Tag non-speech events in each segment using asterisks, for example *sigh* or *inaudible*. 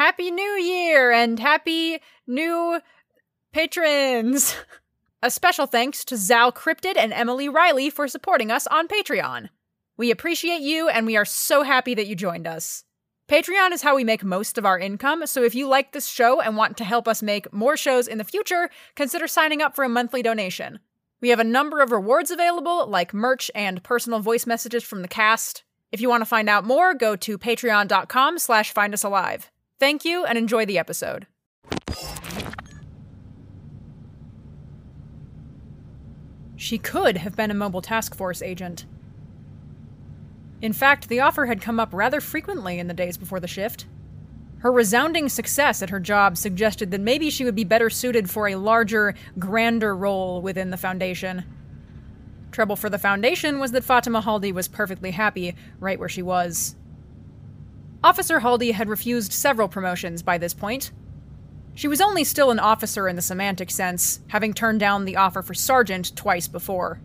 Happy New Year and happy new patrons. A special thanks to Zal Cryptid and Emily Riley for supporting us on Patreon. We appreciate you and we are so happy that you joined us. Patreon is how we make most of our income, so if you like this show and want to help us make more shows in the future, consider signing up for a monthly donation. We have a number of rewards available, like merch and personal voice messages from the cast. If you want to find out more, go to patreon.com slash findusalive. Thank you and enjoy the episode. She could have been a mobile task force agent. In fact, the offer had come up rather frequently in the days before the shift. Her resounding success at her job suggested that maybe she would be better suited for a larger, grander role within the Foundation. Trouble for the Foundation was that Fatima Haldi was perfectly happy right where she was. Officer Haldi had refused several promotions by this point. She was only still an officer in the semantic sense, having turned down the offer for sergeant twice before.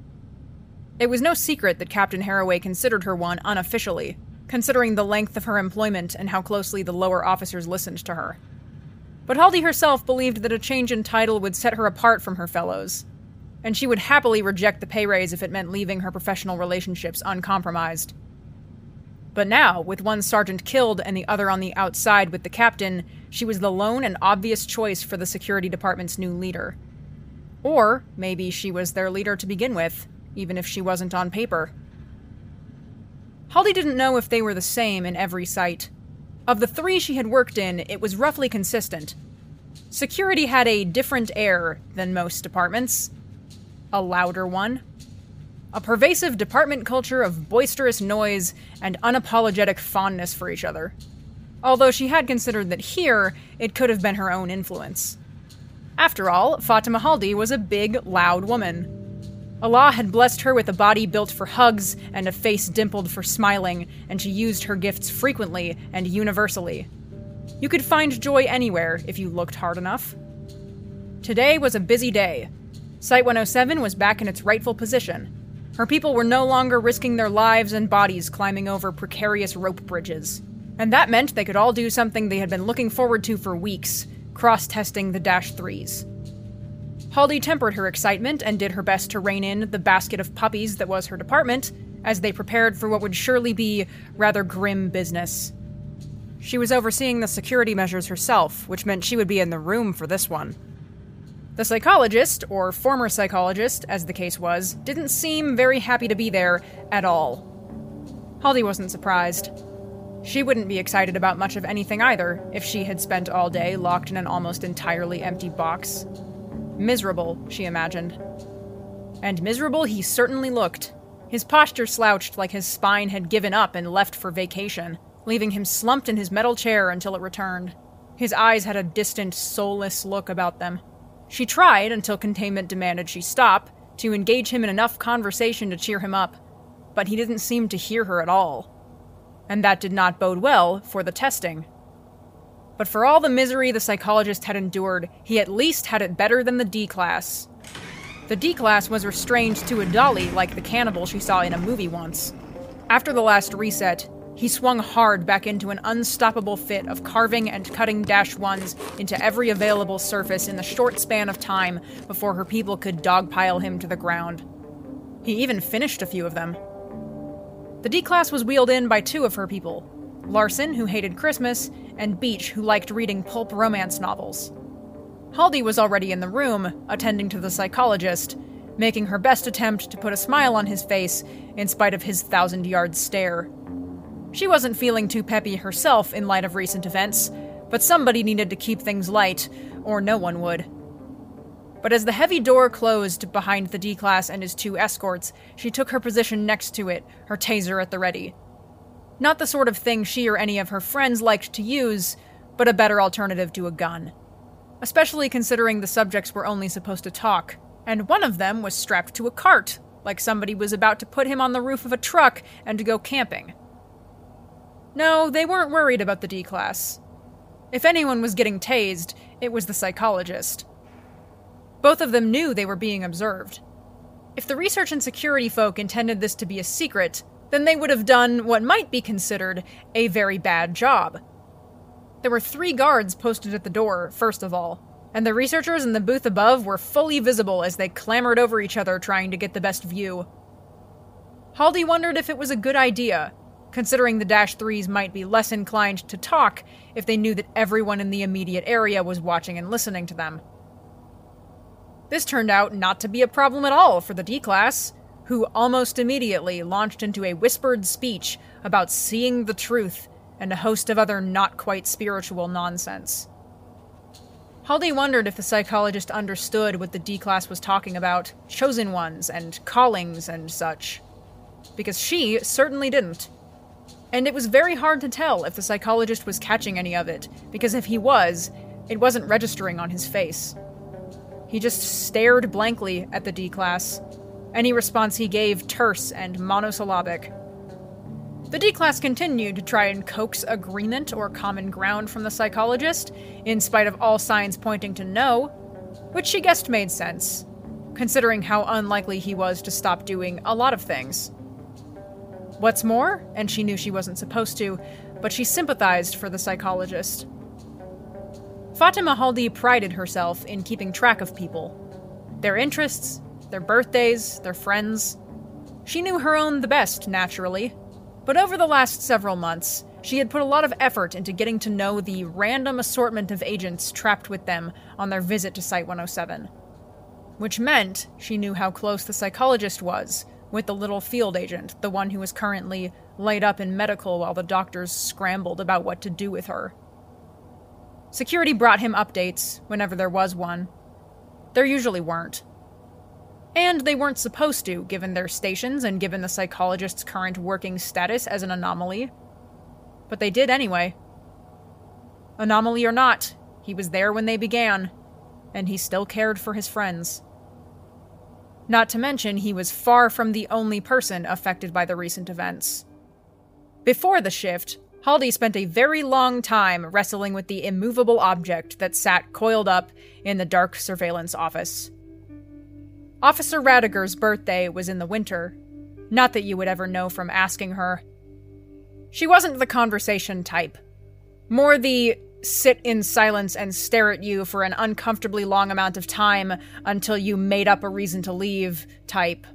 It was no secret that Captain Haraway considered her one unofficially, considering the length of her employment and how closely the lower officers listened to her. But Haldi herself believed that a change in title would set her apart from her fellows, and she would happily reject the pay raise if it meant leaving her professional relationships uncompromised. But now, with one sergeant killed and the other on the outside with the captain, she was the lone and obvious choice for the security department's new leader. Or maybe she was their leader to begin with, even if she wasn't on paper. Haldi didn't know if they were the same in every site. Of the three she had worked in, it was roughly consistent. Security had a different air than most departments. A louder one, a pervasive department culture of boisterous noise and unapologetic fondness for each other. Although she had considered that here it could have been her own influence. After all, Fatima Haldi was a big, loud woman. Allah had blessed her with a body built for hugs and a face dimpled for smiling, and she used her gifts frequently and universally. You could find joy anywhere if you looked hard enough. Today was a busy day. Site 107 was back in its rightful position, her people were no longer risking their lives and bodies climbing over precarious rope bridges. And that meant they could all do something they had been looking forward to for weeks cross testing the Dash 3s. Haldi tempered her excitement and did her best to rein in the basket of puppies that was her department as they prepared for what would surely be rather grim business. She was overseeing the security measures herself, which meant she would be in the room for this one. The psychologist, or former psychologist, as the case was, didn't seem very happy to be there at all. Haldi wasn't surprised. She wouldn't be excited about much of anything either if she had spent all day locked in an almost entirely empty box. Miserable, she imagined. And miserable he certainly looked. His posture slouched like his spine had given up and left for vacation, leaving him slumped in his metal chair until it returned. His eyes had a distant, soulless look about them. She tried, until containment demanded she stop, to engage him in enough conversation to cheer him up, but he didn't seem to hear her at all. And that did not bode well for the testing. But for all the misery the psychologist had endured, he at least had it better than the D class. The D class was restrained to a dolly like the cannibal she saw in a movie once. After the last reset, he swung hard back into an unstoppable fit of carving and cutting Dash 1s into every available surface in the short span of time before her people could dogpile him to the ground. He even finished a few of them. The D class was wheeled in by two of her people Larson, who hated Christmas, and Beach, who liked reading pulp romance novels. Haldi was already in the room, attending to the psychologist, making her best attempt to put a smile on his face in spite of his thousand yard stare. She wasn't feeling too peppy herself in light of recent events, but somebody needed to keep things light, or no one would. But as the heavy door closed behind the D Class and his two escorts, she took her position next to it, her taser at the ready. Not the sort of thing she or any of her friends liked to use, but a better alternative to a gun. Especially considering the subjects were only supposed to talk, and one of them was strapped to a cart, like somebody was about to put him on the roof of a truck and to go camping. No, they weren't worried about the D class. If anyone was getting tased, it was the psychologist. Both of them knew they were being observed. If the research and security folk intended this to be a secret, then they would have done what might be considered a very bad job. There were three guards posted at the door, first of all, and the researchers in the booth above were fully visible as they clambered over each other trying to get the best view. Haldi wondered if it was a good idea, considering the Dash 3s might be less inclined to talk if they knew that everyone in the immediate area was watching and listening to them. This turned out not to be a problem at all for the D class, who almost immediately launched into a whispered speech about seeing the truth and a host of other not quite spiritual nonsense. Haldi wondered if the psychologist understood what the D class was talking about chosen ones and callings and such. Because she certainly didn't. And it was very hard to tell if the psychologist was catching any of it, because if he was, it wasn't registering on his face. He just stared blankly at the D class. Any response he gave terse and monosyllabic. The D class continued to try and coax agreement or common ground from the psychologist, in spite of all signs pointing to no, which she guessed made sense, considering how unlikely he was to stop doing a lot of things. What's more, and she knew she wasn't supposed to, but she sympathized for the psychologist. Fatima Haldi prided herself in keeping track of people their interests, their birthdays, their friends. She knew her own the best, naturally, but over the last several months, she had put a lot of effort into getting to know the random assortment of agents trapped with them on their visit to Site 107. Which meant she knew how close the psychologist was with the little field agent, the one who was currently laid up in medical while the doctors scrambled about what to do with her. Security brought him updates whenever there was one. There usually weren't. And they weren't supposed to, given their stations and given the psychologist's current working status as an anomaly. But they did anyway. Anomaly or not, he was there when they began, and he still cared for his friends. Not to mention, he was far from the only person affected by the recent events. Before the shift, Haldi spent a very long time wrestling with the immovable object that sat coiled up in the dark surveillance office. Officer Radiger's birthday was in the winter. Not that you would ever know from asking her. She wasn't the conversation type. More the sit in silence and stare at you for an uncomfortably long amount of time until you made up a reason to leave type.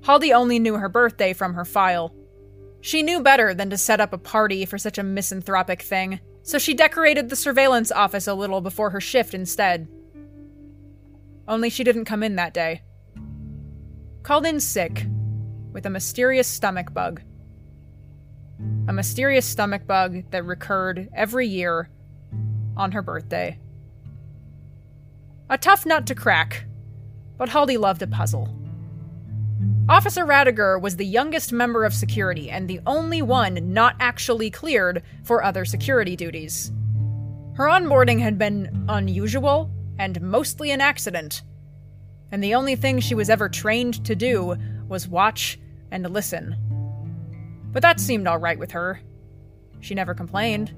Haldi only knew her birthday from her file. She knew better than to set up a party for such a misanthropic thing, so she decorated the surveillance office a little before her shift instead. Only she didn't come in that day. Called in sick, with a mysterious stomach bug. A mysterious stomach bug that recurred every year on her birthday. A tough nut to crack, but Haldi loved a puzzle. Officer Radiger was the youngest member of security and the only one not actually cleared for other security duties. Her onboarding had been unusual and mostly an accident. And the only thing she was ever trained to do was watch and listen. But that seemed alright with her. She never complained.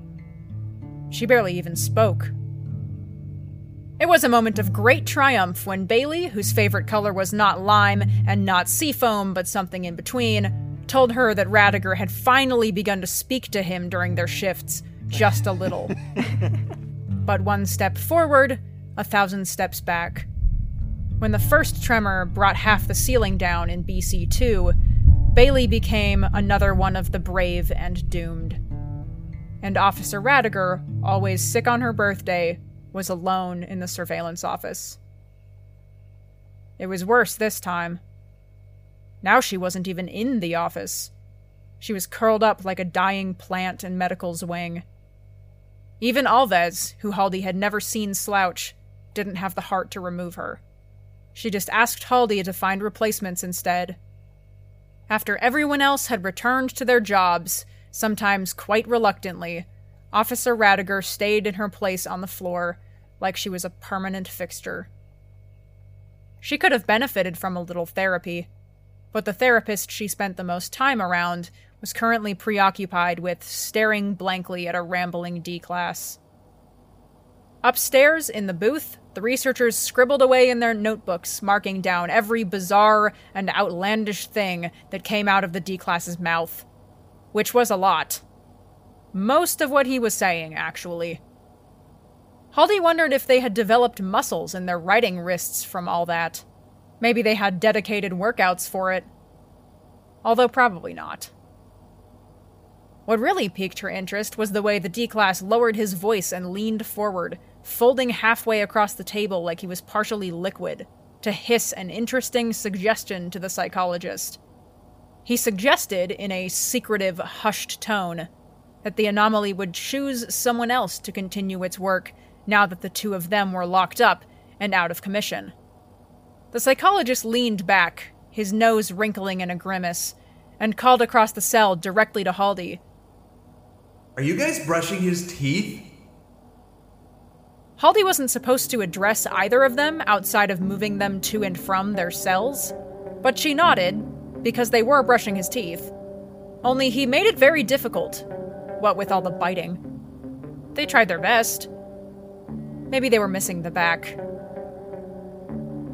She barely even spoke. It was a moment of great triumph when Bailey, whose favorite color was not lime and not seafoam but something in between, told her that Radiger had finally begun to speak to him during their shifts, just a little. *laughs* but one step forward, a thousand steps back. When the first tremor brought half the ceiling down in BC 2, Bailey became another one of the brave and doomed. And Officer Radiger, always sick on her birthday, was alone in the surveillance office. It was worse this time. Now she wasn't even in the office. She was curled up like a dying plant in Medical's wing. Even Alves, who Haldi had never seen slouch, didn't have the heart to remove her. She just asked Haldi to find replacements instead. After everyone else had returned to their jobs, sometimes quite reluctantly, Officer Radiger stayed in her place on the floor like she was a permanent fixture. She could have benefited from a little therapy, but the therapist she spent the most time around was currently preoccupied with staring blankly at a rambling D class. Upstairs in the booth, the researchers scribbled away in their notebooks, marking down every bizarre and outlandish thing that came out of the D class's mouth. Which was a lot. Most of what he was saying, actually. Haldi wondered if they had developed muscles in their writing wrists from all that. Maybe they had dedicated workouts for it. Although probably not. What really piqued her interest was the way the D class lowered his voice and leaned forward, folding halfway across the table like he was partially liquid, to hiss an interesting suggestion to the psychologist. He suggested, in a secretive, hushed tone, that the anomaly would choose someone else to continue its work now that the two of them were locked up and out of commission. The psychologist leaned back, his nose wrinkling in a grimace, and called across the cell directly to Haldi. Are you guys brushing his teeth? Haldi wasn't supposed to address either of them outside of moving them to and from their cells, but she nodded because they were brushing his teeth. Only he made it very difficult, what with all the biting. They tried their best. Maybe they were missing the back.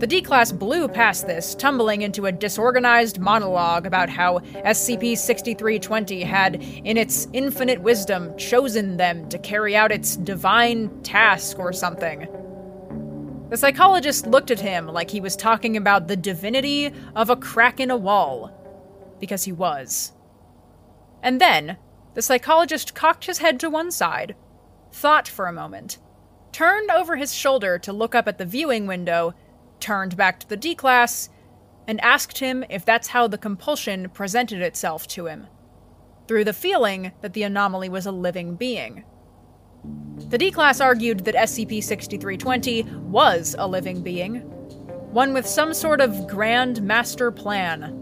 The D class blew past this, tumbling into a disorganized monologue about how SCP 6320 had, in its infinite wisdom, chosen them to carry out its divine task or something. The psychologist looked at him like he was talking about the divinity of a crack in a wall. Because he was. And then, the psychologist cocked his head to one side, thought for a moment, turned over his shoulder to look up at the viewing window, turned back to the D class, and asked him if that's how the compulsion presented itself to him through the feeling that the anomaly was a living being. The D class argued that SCP 6320 was a living being, one with some sort of grand master plan.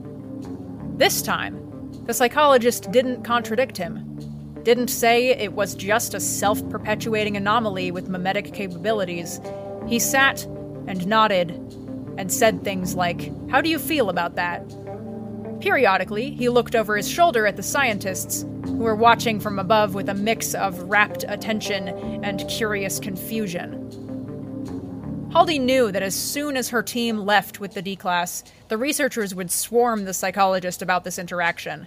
This time, the psychologist didn't contradict him, didn't say it was just a self perpetuating anomaly with memetic capabilities. He sat and nodded and said things like, How do you feel about that? Periodically, he looked over his shoulder at the scientists, who were watching from above with a mix of rapt attention and curious confusion. Haldi knew that as soon as her team left with the D class, the researchers would swarm the psychologist about this interaction.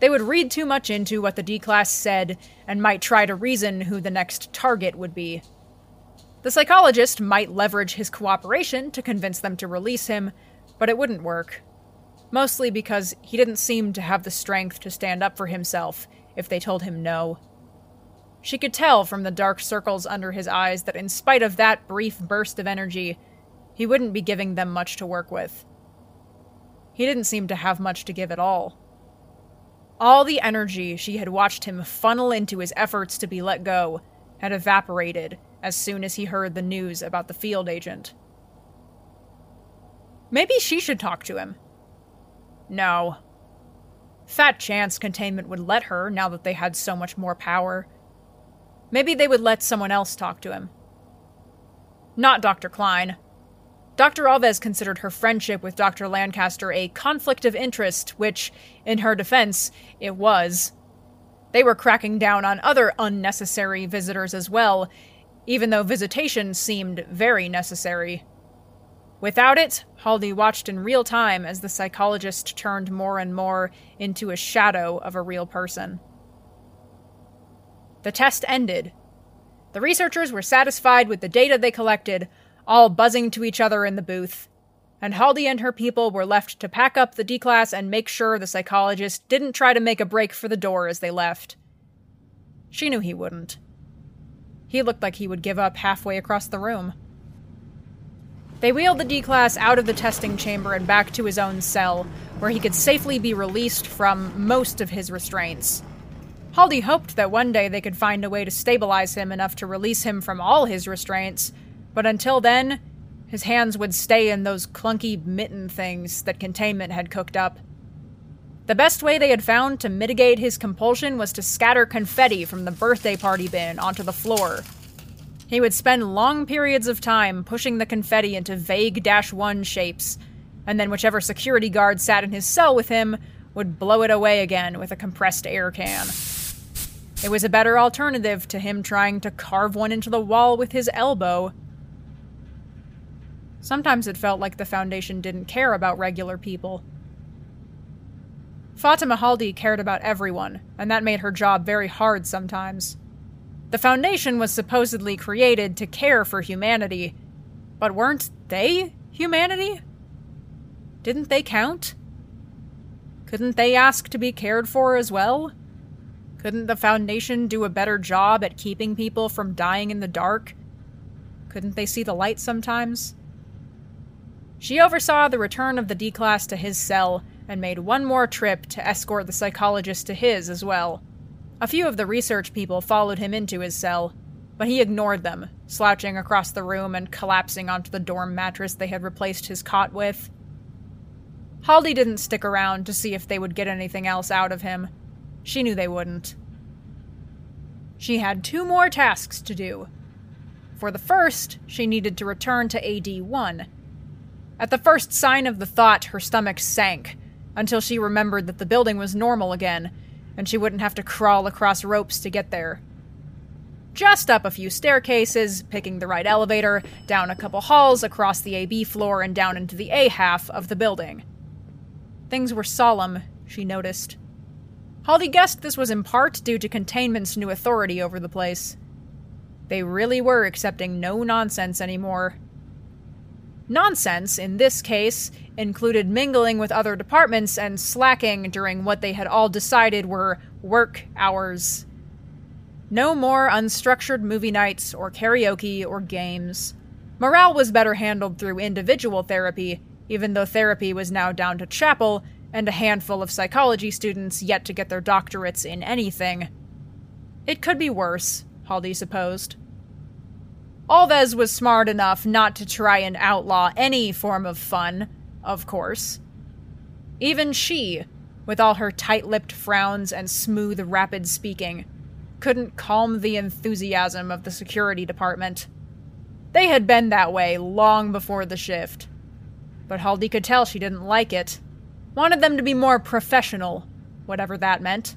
They would read too much into what the D class said and might try to reason who the next target would be. The psychologist might leverage his cooperation to convince them to release him, but it wouldn't work. Mostly because he didn't seem to have the strength to stand up for himself if they told him no. She could tell from the dark circles under his eyes that, in spite of that brief burst of energy, he wouldn't be giving them much to work with. He didn't seem to have much to give at all. All the energy she had watched him funnel into his efforts to be let go had evaporated as soon as he heard the news about the field agent. Maybe she should talk to him. No. Fat chance containment would let her now that they had so much more power. Maybe they would let someone else talk to him. Not Dr. Klein. Dr. Alves considered her friendship with Dr. Lancaster a conflict of interest, which, in her defense, it was. They were cracking down on other unnecessary visitors as well, even though visitation seemed very necessary. Without it, Haldi watched in real time as the psychologist turned more and more into a shadow of a real person. The test ended. The researchers were satisfied with the data they collected, all buzzing to each other in the booth, and Haldi and her people were left to pack up the D class and make sure the psychologist didn't try to make a break for the door as they left. She knew he wouldn't. He looked like he would give up halfway across the room. They wheeled the D Class out of the testing chamber and back to his own cell, where he could safely be released from most of his restraints. Haldi hoped that one day they could find a way to stabilize him enough to release him from all his restraints, but until then, his hands would stay in those clunky mitten things that containment had cooked up. The best way they had found to mitigate his compulsion was to scatter confetti from the birthday party bin onto the floor. He would spend long periods of time pushing the confetti into vague Dash 1 shapes, and then whichever security guard sat in his cell with him would blow it away again with a compressed air can. It was a better alternative to him trying to carve one into the wall with his elbow. Sometimes it felt like the Foundation didn't care about regular people. Fatima Haldi cared about everyone, and that made her job very hard sometimes. The Foundation was supposedly created to care for humanity, but weren't they humanity? Didn't they count? Couldn't they ask to be cared for as well? Couldn't the Foundation do a better job at keeping people from dying in the dark? Couldn't they see the light sometimes? She oversaw the return of the D class to his cell and made one more trip to escort the psychologist to his as well. A few of the research people followed him into his cell, but he ignored them, slouching across the room and collapsing onto the dorm mattress they had replaced his cot with. Haldi didn't stick around to see if they would get anything else out of him. She knew they wouldn't. She had two more tasks to do. For the first, she needed to return to AD 1. At the first sign of the thought, her stomach sank, until she remembered that the building was normal again, and she wouldn't have to crawl across ropes to get there. Just up a few staircases, picking the right elevator, down a couple halls, across the AB floor, and down into the A half of the building. Things were solemn, she noticed. Haldi guessed this was in part due to Containment's new authority over the place. They really were accepting no nonsense anymore. Nonsense, in this case, included mingling with other departments and slacking during what they had all decided were work hours. No more unstructured movie nights or karaoke or games. Morale was better handled through individual therapy, even though therapy was now down to chapel and a handful of psychology students yet to get their doctorates in anything. It could be worse, Haldi supposed. Alves was smart enough not to try and outlaw any form of fun, of course. Even she, with all her tight lipped frowns and smooth, rapid speaking, couldn't calm the enthusiasm of the security department. They had been that way long before the shift. But Haldi could tell she didn't like it. Wanted them to be more professional, whatever that meant.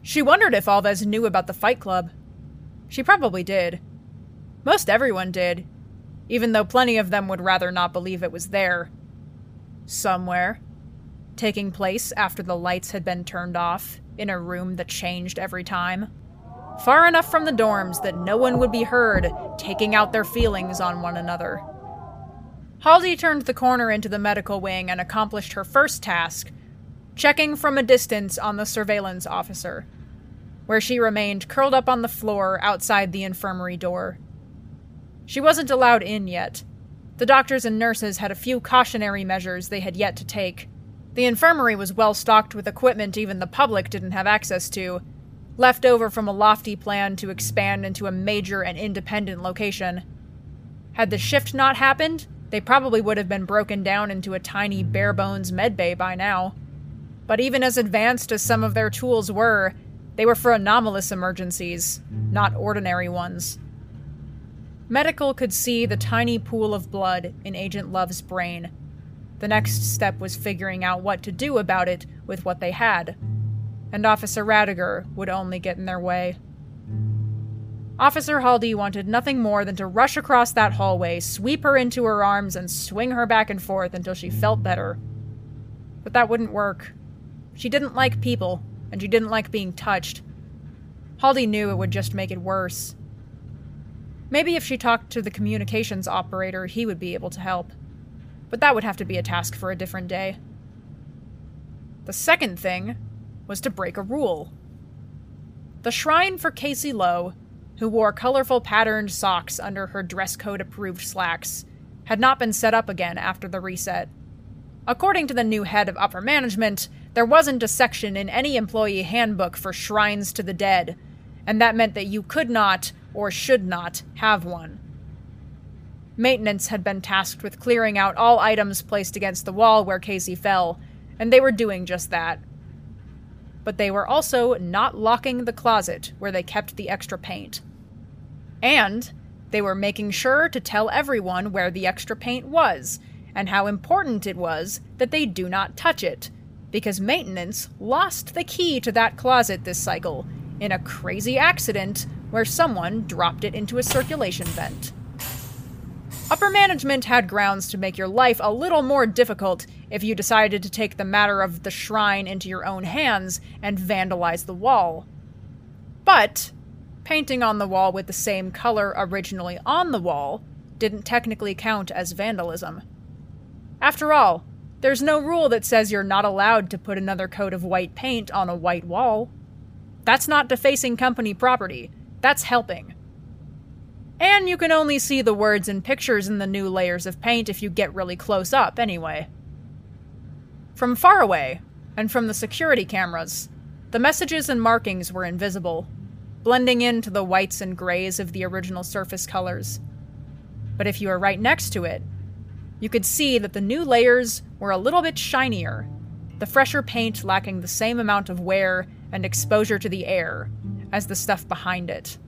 She wondered if Alves knew about the Fight Club. She probably did. Most everyone did, even though plenty of them would rather not believe it was there. Somewhere. Taking place after the lights had been turned off, in a room that changed every time. Far enough from the dorms that no one would be heard taking out their feelings on one another. Haldi turned the corner into the medical wing and accomplished her first task checking from a distance on the surveillance officer, where she remained curled up on the floor outside the infirmary door. She wasn't allowed in yet. The doctors and nurses had a few cautionary measures they had yet to take. The infirmary was well stocked with equipment even the public didn't have access to, left over from a lofty plan to expand into a major and independent location. Had the shift not happened, they probably would have been broken down into a tiny bare bones medbay by now. But even as advanced as some of their tools were, they were for anomalous emergencies, not ordinary ones. Medical could see the tiny pool of blood in Agent Love's brain. The next step was figuring out what to do about it with what they had. And Officer Radiger would only get in their way. Officer Haldi wanted nothing more than to rush across that hallway, sweep her into her arms, and swing her back and forth until she felt better. But that wouldn't work. She didn't like people, and she didn't like being touched. Haldi knew it would just make it worse. Maybe if she talked to the communications operator, he would be able to help. But that would have to be a task for a different day. The second thing was to break a rule. The shrine for Casey Lowe who wore colorful patterned socks under her dress code approved slacks, had not been set up again after the reset. According to the new head of upper management, there wasn't a section in any employee handbook for shrines to the dead, and that meant that you could not, or should not, have one. Maintenance had been tasked with clearing out all items placed against the wall where Casey fell, and they were doing just that. But they were also not locking the closet where they kept the extra paint. And they were making sure to tell everyone where the extra paint was and how important it was that they do not touch it, because maintenance lost the key to that closet this cycle in a crazy accident where someone dropped it into a circulation vent. Upper management had grounds to make your life a little more difficult if you decided to take the matter of the shrine into your own hands and vandalize the wall. But painting on the wall with the same color originally on the wall didn't technically count as vandalism. After all, there's no rule that says you're not allowed to put another coat of white paint on a white wall. That's not defacing company property, that's helping. And you can only see the words and pictures in the new layers of paint if you get really close up, anyway. From far away, and from the security cameras, the messages and markings were invisible, blending into the whites and grays of the original surface colors. But if you were right next to it, you could see that the new layers were a little bit shinier, the fresher paint lacking the same amount of wear and exposure to the air as the stuff behind it.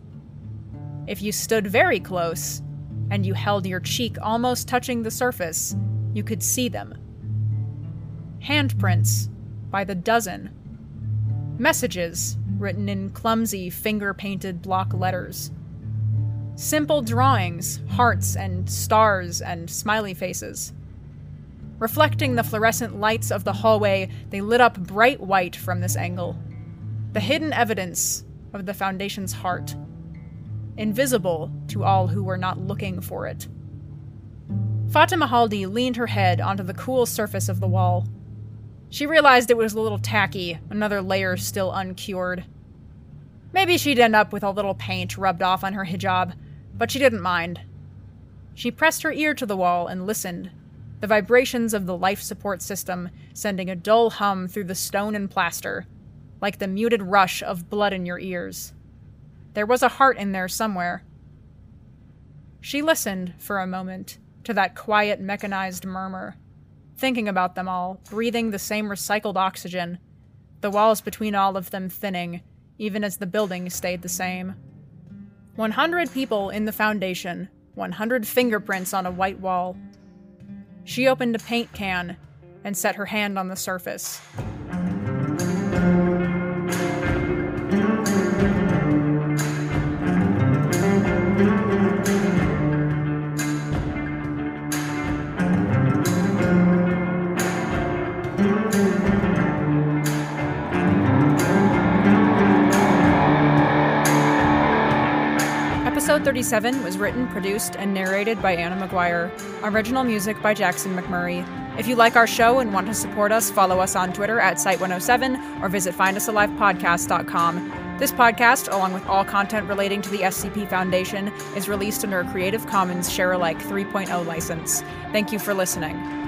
If you stood very close, and you held your cheek almost touching the surface, you could see them. Handprints by the dozen. Messages written in clumsy, finger painted block letters. Simple drawings, hearts and stars and smiley faces. Reflecting the fluorescent lights of the hallway, they lit up bright white from this angle. The hidden evidence of the Foundation's heart. Invisible to all who were not looking for it. Fatima Haldi leaned her head onto the cool surface of the wall. She realized it was a little tacky, another layer still uncured. Maybe she'd end up with a little paint rubbed off on her hijab, but she didn't mind. She pressed her ear to the wall and listened, the vibrations of the life support system sending a dull hum through the stone and plaster, like the muted rush of blood in your ears. There was a heart in there somewhere. She listened for a moment to that quiet mechanized murmur, thinking about them all, breathing the same recycled oxygen, the walls between all of them thinning even as the building stayed the same. 100 people in the foundation, 100 fingerprints on a white wall. She opened a paint can and set her hand on the surface. Episode 37 was written, produced, and narrated by Anna McGuire. Original music by Jackson McMurray. If you like our show and want to support us, follow us on Twitter at Site107 or visit findusalivepodcast.com. This podcast, along with all content relating to the SCP Foundation, is released under a Creative Commons Share Alike 3.0 license. Thank you for listening.